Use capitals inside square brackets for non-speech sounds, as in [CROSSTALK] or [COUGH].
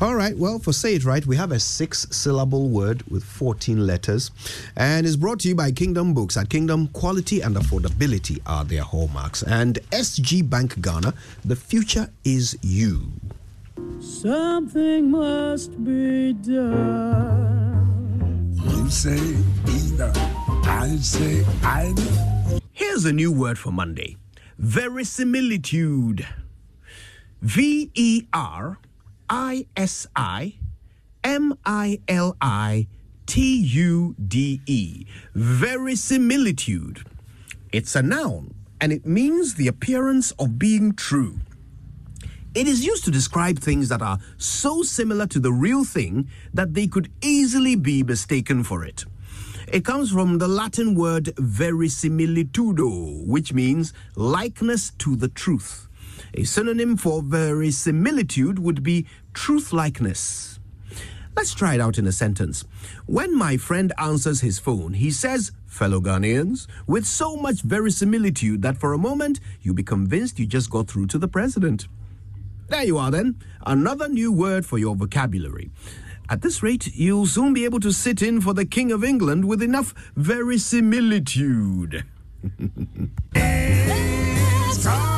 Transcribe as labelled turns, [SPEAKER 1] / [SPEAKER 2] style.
[SPEAKER 1] All right. Well, for Say It Right, we have a six syllable word with 14 letters and is brought to you by Kingdom Books. At Kingdom, quality and affordability are their hallmarks. And SG Bank Ghana, the future is you.
[SPEAKER 2] Something must be done.
[SPEAKER 3] You say either, I say either.
[SPEAKER 1] Here's a new word for Monday verisimilitude. V E R I S I M I L I T U D E. Verisimilitude. It's a noun and it means the appearance of being true. It is used to describe things that are so similar to the real thing that they could easily be mistaken for it. It comes from the Latin word verisimilitudo, which means likeness to the truth. A synonym for verisimilitude would be truth likeness. Let's try it out in a sentence. When my friend answers his phone, he says, Fellow Ghanaians, with so much verisimilitude that for a moment you'll be convinced you just got through to the president. There you are, then. Another new word for your vocabulary. At this rate, you'll soon be able to sit in for the King of England with enough verisimilitude. [LAUGHS]